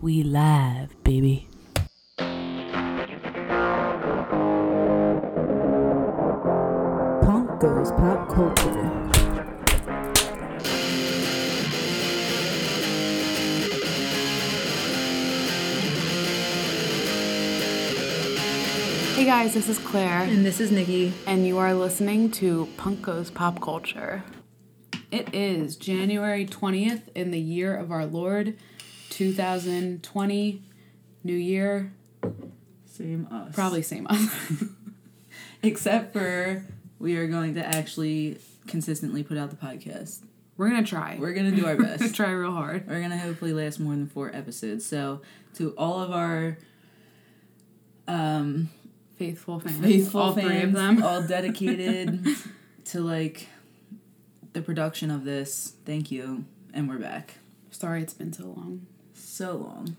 We live, baby. Punk goes pop culture. Hey guys, this is Claire, And this is Nikki. and you are listening to Punko's Pop Culture. It is January 20th in the year of our Lord 2020. New year, Same us. probably same us. Except for we are going to actually consistently put out the podcast. We're gonna try. We're going to do our best. try real hard. We're going to hopefully last more than four episodes. So, to all of our um, Faithful fans. faithful All fans, three of them. all dedicated to like the production of this, thank you. And we're back. Sorry it's been so long. So long.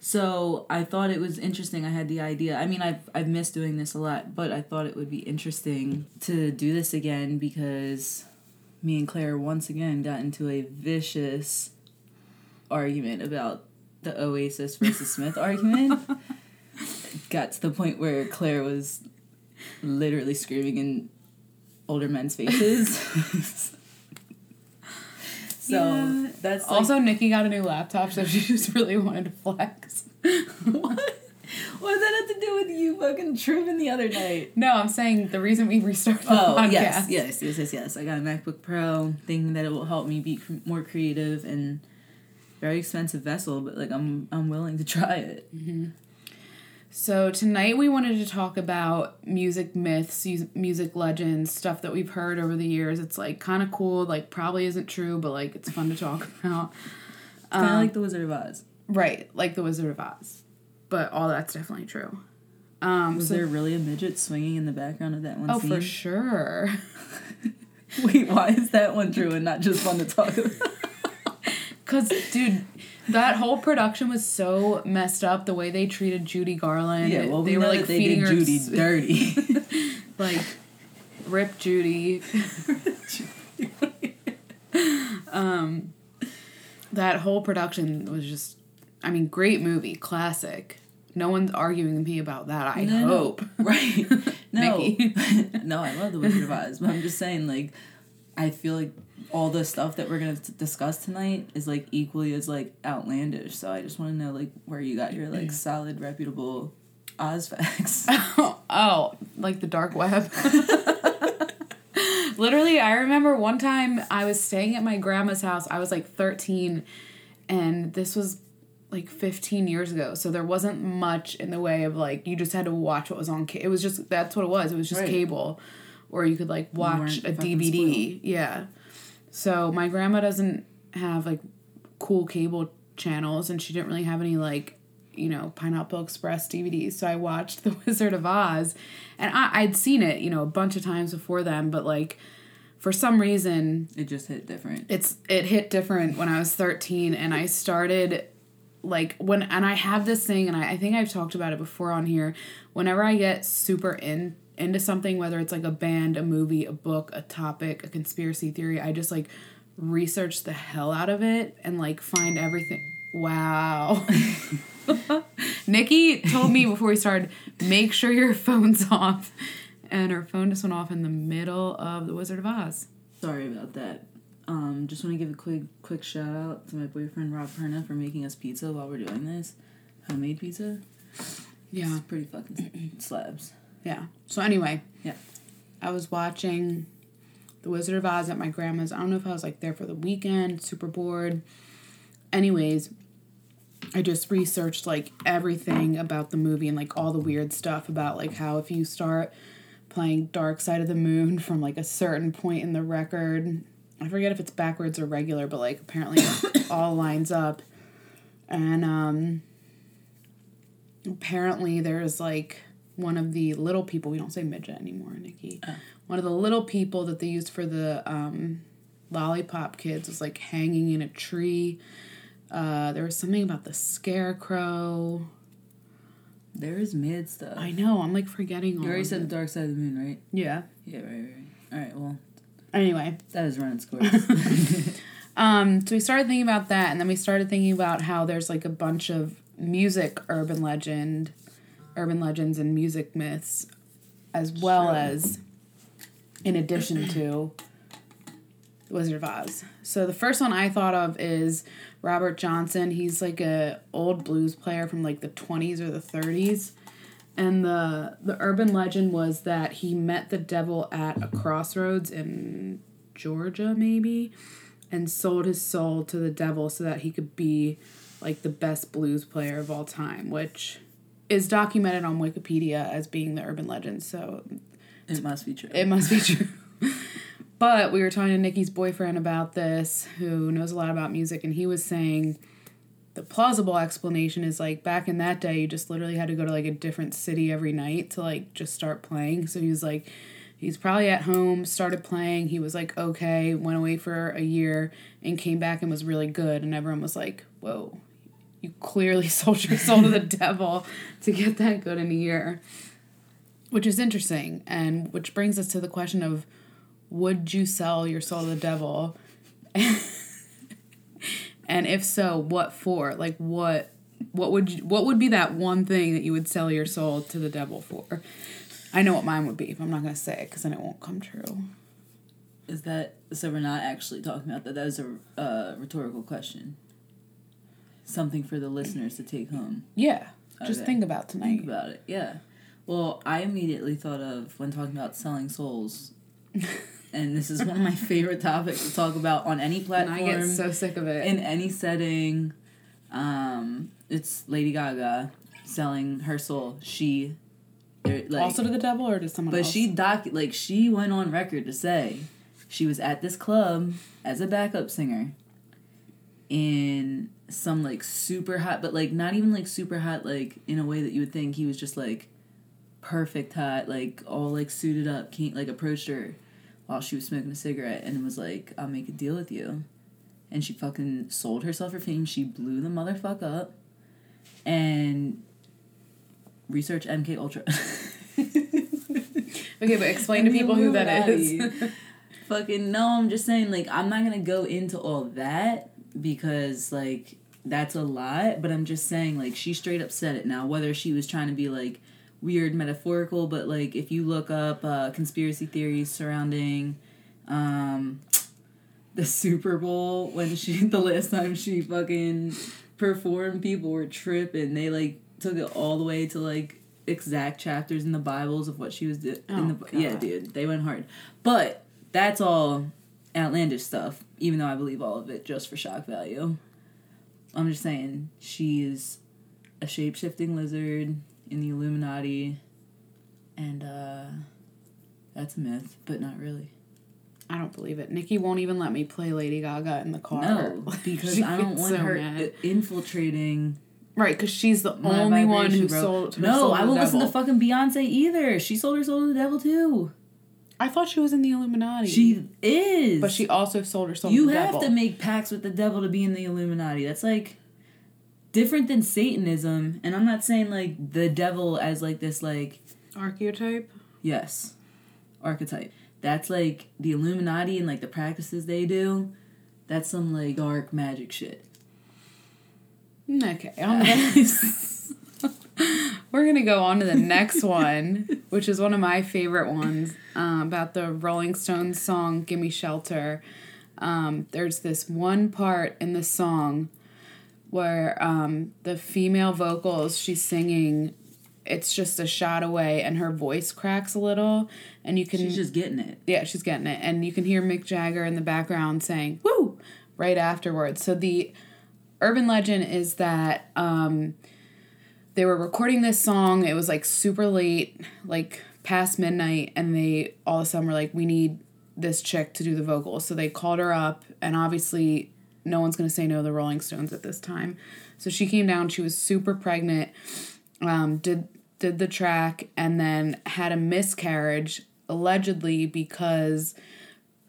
So I thought it was interesting. I had the idea. I mean, I've I've missed doing this a lot, but I thought it would be interesting to do this again because me and Claire once again got into a vicious argument about the Oasis versus Smith argument. got to the point where Claire was literally screaming in older men's faces. so Yeah. That's like, Also, Nikki got a new laptop, so she just really wanted to flex. What? What does that have to do with you fucking tripping the other night? No, I'm saying the reason we restarted the Oh podcast. yes, yes, yes, yes, yes. I got a MacBook Pro, thinking that it will help me be more creative and very expensive vessel, but like I'm I'm willing to try it. Mm-hmm. So tonight we wanted to talk about music myths, music legends, stuff that we've heard over the years. It's like kind of cool, like probably isn't true, but like it's fun to talk about. Kind of like the Wizard of Oz. Right, like the Wizard of Oz. But all that's definitely true. Um Was so- there really a midget swinging in the background of that one Oh, scene? Oh, for sure. Wait, why is that one true and not just fun to talk about? Cuz dude, that whole production was so messed up the way they treated Judy Garland. yeah, well, we they were like they feeding her Judy s- dirty. like rip Judy. um that whole production was just I mean great movie, classic. No one's arguing with me about that. I No, no. hope. Right. No. No, I love The Wizard of Oz, but I'm just saying, like, I feel like all the stuff that we're going to discuss tonight is, like, equally as, like, outlandish. So I just want to know, like, where you got your, like, mm. solid, reputable Oz facts. oh, like the dark web. Literally, I remember one time I was staying at my grandma's house. I was like 13, and this was like 15 years ago. So there wasn't much in the way of like, you just had to watch what was on. Ca- it was just, that's what it was. It was just Right. cable, or you could like watch a DVD. Yeah. So my grandma doesn't have like cool cable channels, and she didn't really have any like you know, Pineapple Express DVDs. So I watched The Wizard of Oz and I, I'd seen it, you know, a bunch of times before then, but like for some reason It just hit different. it's it hit different when I was 13 and I started like when and I have this thing and I, I think I've talked about it before on here. Whenever I get super in into something, whether it's like a band, a movie, a book, a topic, a conspiracy theory, I just like research the hell out of it and like find everything. Wow. Nikki told me before we started, make sure your phone's off. And her phone just went off in the middle of The Wizard of Oz. Sorry about that. Um, just want to give a quick quick shout out to my boyfriend Rob Perna for making us pizza while we're doing this. Homemade pizza. Yeah. It's pretty fucking slabs. Yeah. So anyway, Yeah. I was watching The Wizard of Oz at my grandma's. I don't know if I was like there for the weekend, super bored. Anyways, I just researched like everything about the movie and like all the weird stuff about like how if you start playing Dark Side of the Moon from like a certain point in the record, I forget if it's backwards or regular, but like apparently it all lines up. And um apparently there's like one of the little people we don't say midget anymore nikki one of the little people that they used for the um, lollipop kids was like hanging in a tree uh, there was something about the scarecrow There is mid stuff. i know i'm like forgetting all You already said the dark side of the moon, right? yeah Yeah, right, right. All right, well, anyway That is has run its course. Um, so we started thinking about that, and then we started thinking about how there's like a bunch of music urban legend, urban legends, and music myths, as well Sure. as in addition to the Wizard of Oz. So the first one I thought of is Robert Johnson. He's like a old blues player from like the 20s or the 30s. And the the urban legend was that he met the devil at a crossroads in Georgia maybe and sold his soul to the devil so that he could be like the best blues player of all time, which is documented on Wikipedia as being the urban legend. So It must be true. it must be true. but we were talking to Nikki's boyfriend about this, who knows a lot about music, and he was saying the plausible explanation is like back in that day, you just literally had to go to like a different city every night to like just start playing. So he was like, he's probably at home, started playing. He was like, okay, went away for a year and came back and was really good. And everyone was like, whoa, you clearly sold your soul to the devil to get that good in a year which is interesting and which brings us to the question of would you sell your soul to the devil and if so what for like what what would you what would be that one thing that you would sell your soul to the devil for i know what mine would be but i'm not going to say it because then it won't come true Is that so? We're not actually talking about that. That is a uh, rhetorical question. Something for the listeners to take home. yeah just Okay. think about tonight Think about it. Yeah. Well, I immediately thought of when talking about selling souls, and this is one of my favorite topics to talk about on any and platform, i get so sick of it in any setting. Um, it's Lady Gaga selling her soul. She, er, like, also to the devil or to someone but else she doc like she went on record to say she was at this club as a backup singer in some like super hot but like not even like super hot like in a way that you would think he was just like perfect hot like all like suited up came, like approached her while she was smoking a cigarette and was like I'll make a deal with you. And she fucking sold herself for fame. She blew the motherfucker up. And research MK Ultra. Okay but explain to people who that is. Fucking no, I'm just saying like I'm not gonna go into all that because like that's a lot, but I'm just saying like she straight up said it now, whether she was trying to be like weird metaphorical, but like if you look up uh conspiracy theories surrounding um the Super Bowl when she the last time she fucking performed, people were tripping. They like took it all the way to like exact chapters in the Bibles of what she was doing. Oh, the, yeah, dude, they went hard. But that's all outlandish stuff. Even though I believe all of it just for shock value. I'm just saying she's a shape shifting lizard in the Illuminati, and uh, that's a myth, but not really. I don't believe it. Nikki won't even let me play Lady Gaga in the car. No, because I don't want so her mad. infiltrating Right, because she's the only one who sold. No, I won't listen to fucking Beyonce either. She sold her soul to the devil too. I thought she was in the Illuminati. She is. but she also sold her soul You to the have devil. to make pacts with the devil to be in the Illuminati. That's like different than Satanism. And I'm not saying like the devil as like this like archetype. yes archetype. That's like the Illuminati and like the practices they do. That's some like dark magic shit. Mm, Okay, on the we're gonna go on to the next one, which is one of my favorite ones uh, about the Rolling Stones song "Gimme Shelter." Um, there's this one part in the song where um, the female vocals she's singing it's just a shot away and her voice cracks a little and you can She's just getting it. yeah, she's getting it. And you can hear Mick Jagger in the background saying, woo, right afterwards. So the urban legend is that um, they were recording this song. It was like super late, like past midnight. And they all of a sudden were like, we need this chick to do the vocals. So they called her up. And obviously, no one's to say no to the Rolling Stones at this time. So she came down. She was super pregnant. Um, did did the track and then had a miscarriage allegedly because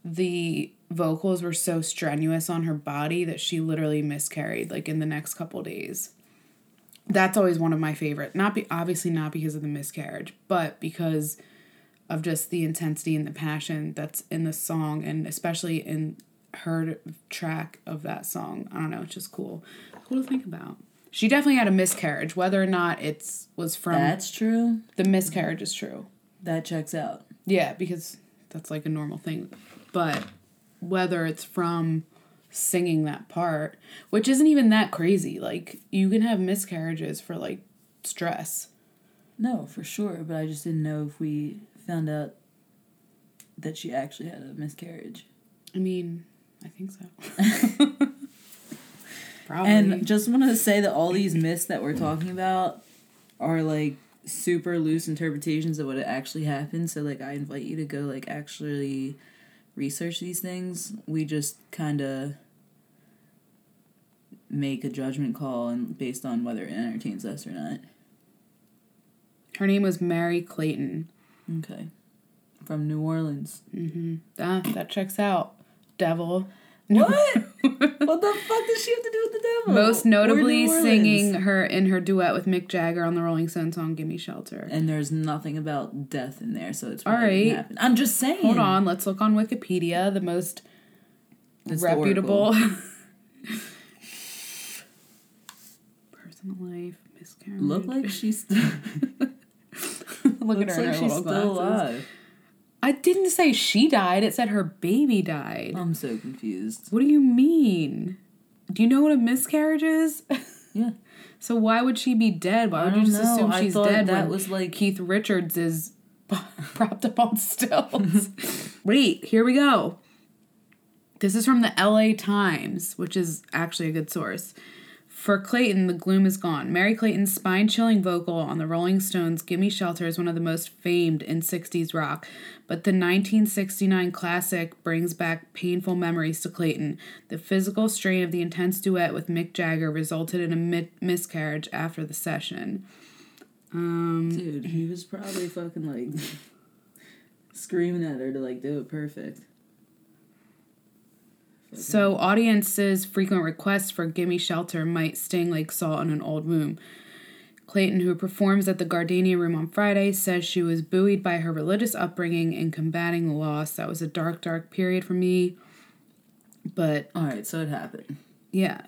the vocals were so strenuous on her body that she literally miscarried like in the next couple days. That's always one of my favorite. Not be obviously not because of the miscarriage, but because of just the intensity and the passion that's in the song and especially in her track of that song. I don't know, it's just cool. Cool to think about. She definitely had a miscarriage, whether or not it's was from That's true. the miscarriage is true. That checks out. Yeah, because that's like a normal thing. But whether it's from singing that part, which isn't even that crazy. Like you can have miscarriages for like stress. No, for sure. But I just didn't know if we found out that she actually had a miscarriage. I mean, I think so. Probably. And just want to say that all these myths that we're talking about are like super loose interpretations of what actually happened. So like I invite you to go like actually research these things. We just kind of make a judgment call and based on whether it entertains us or not. her name was Merry Clayton. Okay. From New Orleans. Ah, that checks out. Devil. What? what the fuck does she have to do with the devil? Most notably singing her in her duet with Mick Jagger on the Rolling Stones song "Gimme Shelter." And there's nothing about death in there, so it's All right. I'm just saying. Hold on, let's look on Wikipedia. The most It's reputable personal life miscarriage. Look like she's Look at looks her in like her she's still glasses. alive. I didn't say she died. It said her baby died. I'm so confused. What do you mean? Do you know what a miscarriage is? Yeah. so why would she be dead? Why would you just know. assume I she's thought dead that was like Keith Richards is propped up on stilts? Wait, here we go. This is from the LA Times, which is actually a good source. For Clayton, the gloom is gone. Merry Clayton's spine chilling vocal on the Rolling Stones' Gimme Shelter is one of the most famed in 60s rock, but the 1969 classic brings back painful memories to Clayton. The physical strain of the intense duet with Mick Jagger resulted in a mi- miscarriage after the session. Um, dude, he was probably fucking like screaming at her to like do it perfect. So, audiences' frequent requests for Gimme Shelter might sting like salt in an old wound. Clayton, who performs at the Gardenia Room on Friday, says she was buoyed by her religious upbringing and combating the loss. That was a dark, dark period for me. But Alright, so it happened. yeah.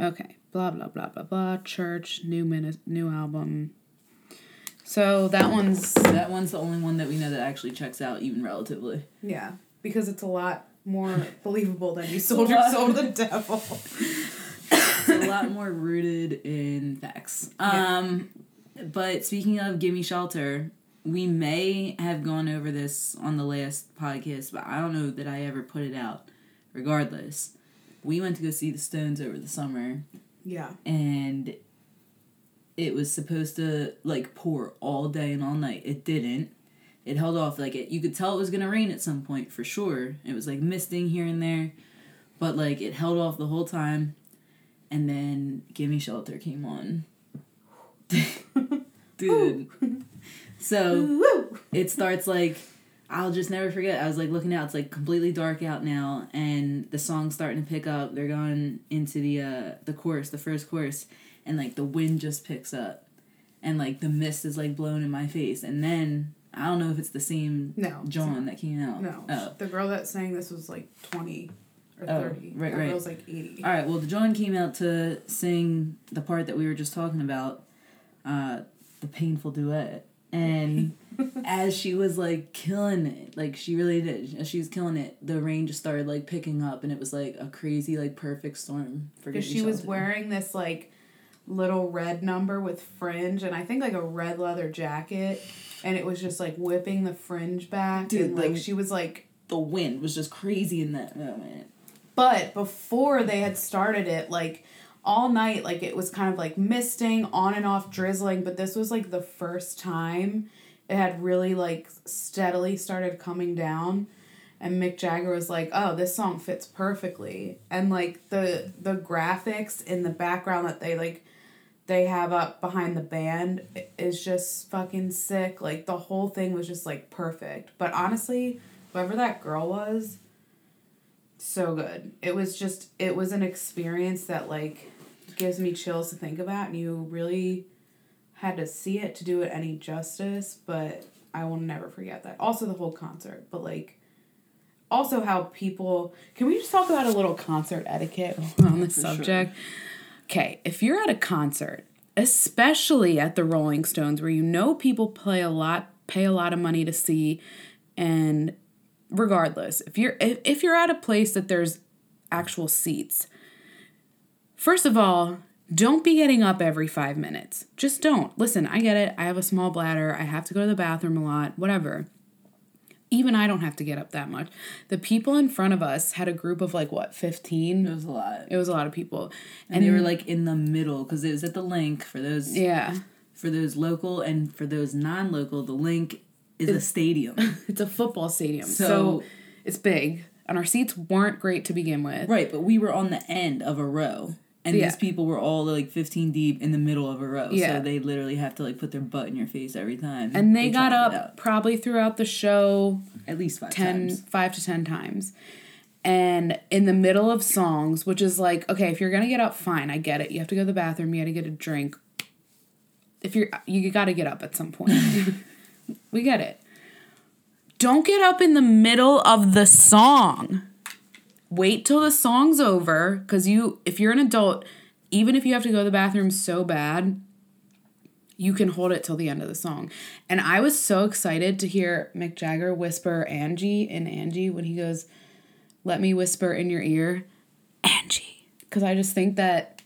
Okay. Blah blah blah blah blah. Church, new min- new album. So that one's That one's the only one that we know that actually checks out even relatively. yeah because it's a lot more believable than you sold your soul to the devil. It's a lot more rooted in facts. Um but speaking of Gimme Shelter, we may have gone over this on the last podcast, but I don't know that I ever put it out. Regardless, we went to go see the Stones over the summer Yeah. and it was supposed to like pour all day and all night. It didn't. It held off like it. You could tell it was gonna rain at some point for sure. It was like misting here and there, but like it held off the whole time. And then "Gimme Shelter" came on. Dude. So it starts like I'll just never forget. I was like looking out. It's like completely dark out now, and the song's starting to pick up. They're going into the uh the chorus, the first chorus, and like the wind just picks up, and like the mist is like blowing in my face. And then I don't know if it's the same No, John that came out. No, Oh. the girl that sang this was like twenty or Oh, thirty. right, that right. girl's like eighty. All right. Well, the John came out to sing the part that we were just talking about, uh, the painful duet, and as she was like killing it, like she really did, as she was killing it, the rain just started like picking up, and it was like a crazy, like perfect storm for Because she was wearing this like little red number with fringe, and I think like a red leather jacket, and it was just like whipping the fringe back, Dude, and like the- she was like. the wind was just crazy in that moment. But before they had started it, like all night, like it was kind of like misting, on and off drizzling. But this was like the first time it had really like steadily started coming down. And Mick Jagger was like, "Oh, this song fits perfectly." And like the the graphics in the background that they like they have up behind the band is just fucking sick. Like the whole thing was just like perfect. But honestly, whoever that girl was, so good. It was just it was an experience that like gives me chills to think about and you really had to see it to do it any justice, but I will never forget that. Also the whole concert, but like also how people can we just talk about a little concert etiquette on this subject? Okay, if you're at a concert, especially at the Rolling Stones where you know people play a lot pay a lot of money to see and regardless, if you're if, if you're at a place that there's actual seats, first of all, don't be getting up every five minutes. Just don't. Listen, I get it. I have a small bladder. I have to go to the bathroom a lot, whatever. Even I don't have to get up that much. The people in front of us had a group of like, what, 15? It was a lot. It was a lot of people. And, they were like in the middle because it was at the Linc for those Yeah. for those local and for those non-local. The Linc is a stadium. It's a football stadium. So, So- it's big. And our seats weren't great to begin with. right, but we were on the end of a row. And Yeah. these people were all like 15 deep in the middle of a row. Yeah. So they literally have to like put their butt in your face every time. And they, try got up probably throughout the show at least five 10 times. 5 to 10 times and in the middle of songs which is like okay if you're gonna get up fine i get it you have to go to the bathroom you gotta get a drink if you're you gotta get up at some point we get it don't get up in the middle of the song wait till the song's over because you if you're an adult even if you have to go to the bathroom so bad you can hold it till the end of the song. And I was so excited to hear Mick Jagger whisper Angie in Angie when he goes, Let me whisper in your ear, Angie. Because I just think that,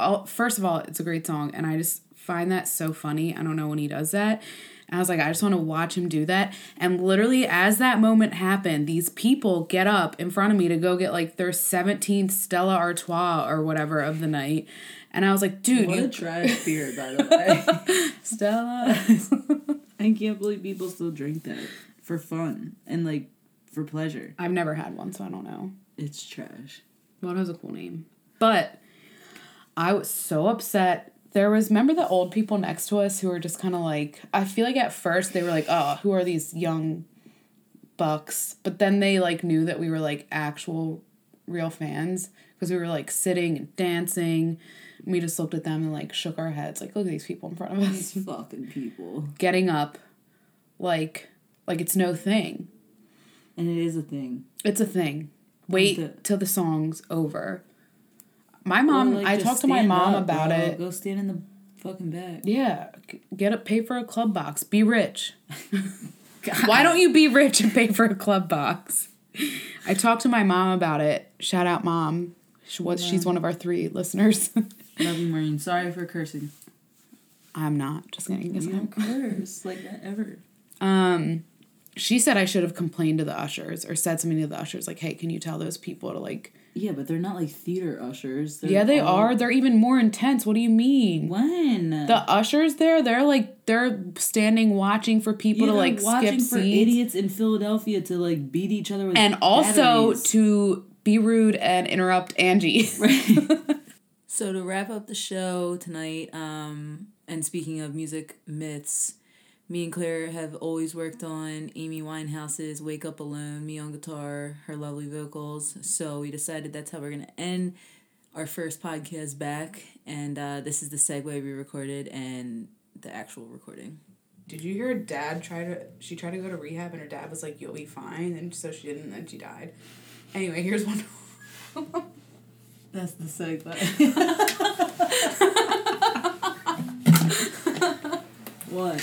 oh, first of all, it's a great song. And I just find that so funny. I don't know when he does that. And I was like, I just want to watch him do that. And literally, as that moment happened, these people get up in front of me to go get like their 17th Stella Artois or whatever of the night. And I was like, dude, What you a trash beer, by the way. Stella. I can't believe people still drink that for fun and like for pleasure. I've never had one, so I don't know. It's trash. Well, it has a cool name. But I was so upset. There was, remember the old people next to us who were just kind of like, I feel like at first they were like, oh, who are these young bucks? But then they like knew that we were like actual real fans because we were like sitting and dancing. And we just looked at them and like shook our heads, like, look at these people in front of us These fucking people. getting up like like it's no thing. And it is a thing. It's a thing. Wait the- till the song's over. My mom, like, I talked to my mom up, about bro. it. Go stand in the fucking back. Yeah, get up, pay for a club box, be rich. Why don't you be rich and pay for a club box? I talked to my mom about it. Shout out, mom. She was, she's one of our three listeners. Love you, Maureen. Sorry for cursing. I'm not just kidding. You don't curse like that ever. Um, she said I should have complained to the ushers or said something to the ushers like, "Hey, can you tell those people to like?" Yeah, but they're not like theater ushers. They're yeah, they all- are. They're even more intense. What do you mean? When The ushers there, they're like they're standing watching for people Yeah, to like skip watching for seats, idiots in Philadelphia to like beat each other with and also to be rude and interrupt Angie. Right. So to wrap up the show tonight, um, and speaking of music myths, me and Claire have always worked on Amy Winehouse's "Wake Up Alone," me on guitar, her lovely vocals. So we decided that's how we're gonna end our first podcast back, and uh, this is the segue we recorded and the actual recording. Did you hear dad try to? She tried to go to rehab, and her dad was like, "You'll be fine," and so she didn't, and she died. Anyway, here's one. That's the segue. One,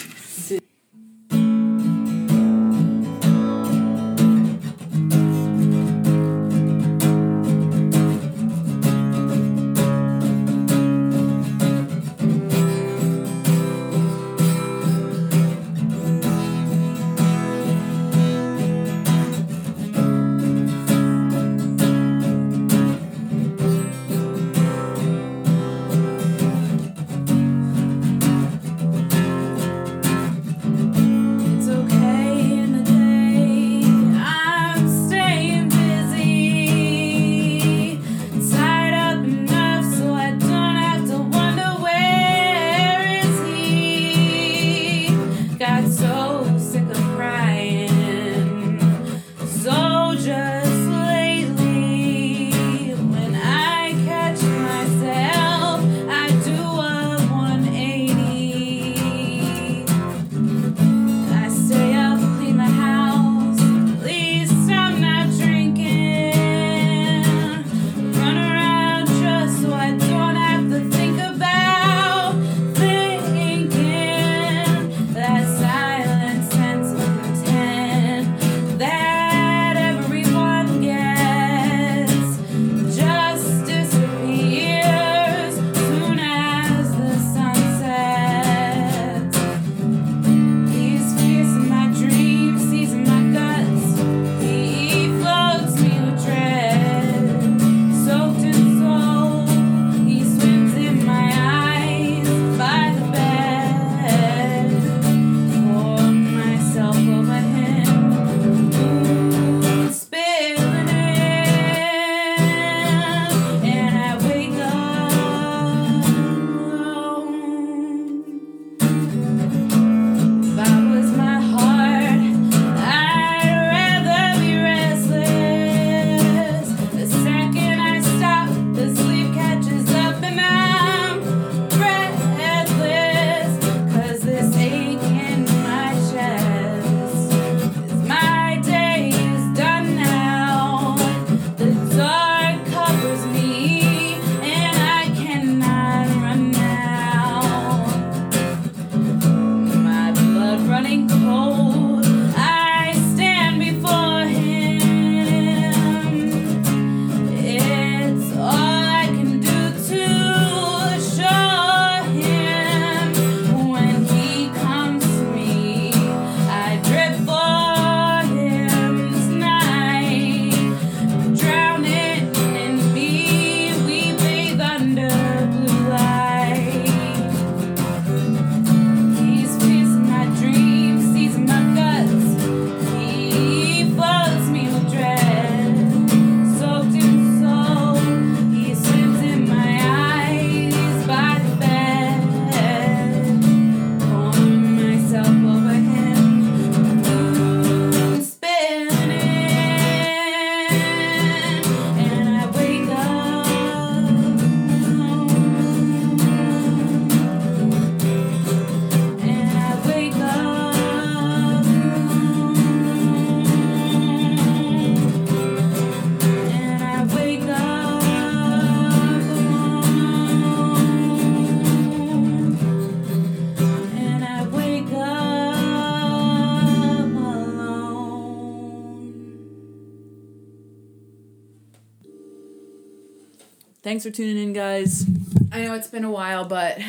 Thanks for tuning in, guys. I know it's been a while, but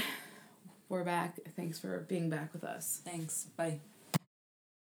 we're back. Thanks for being back with us. Thanks. Bye.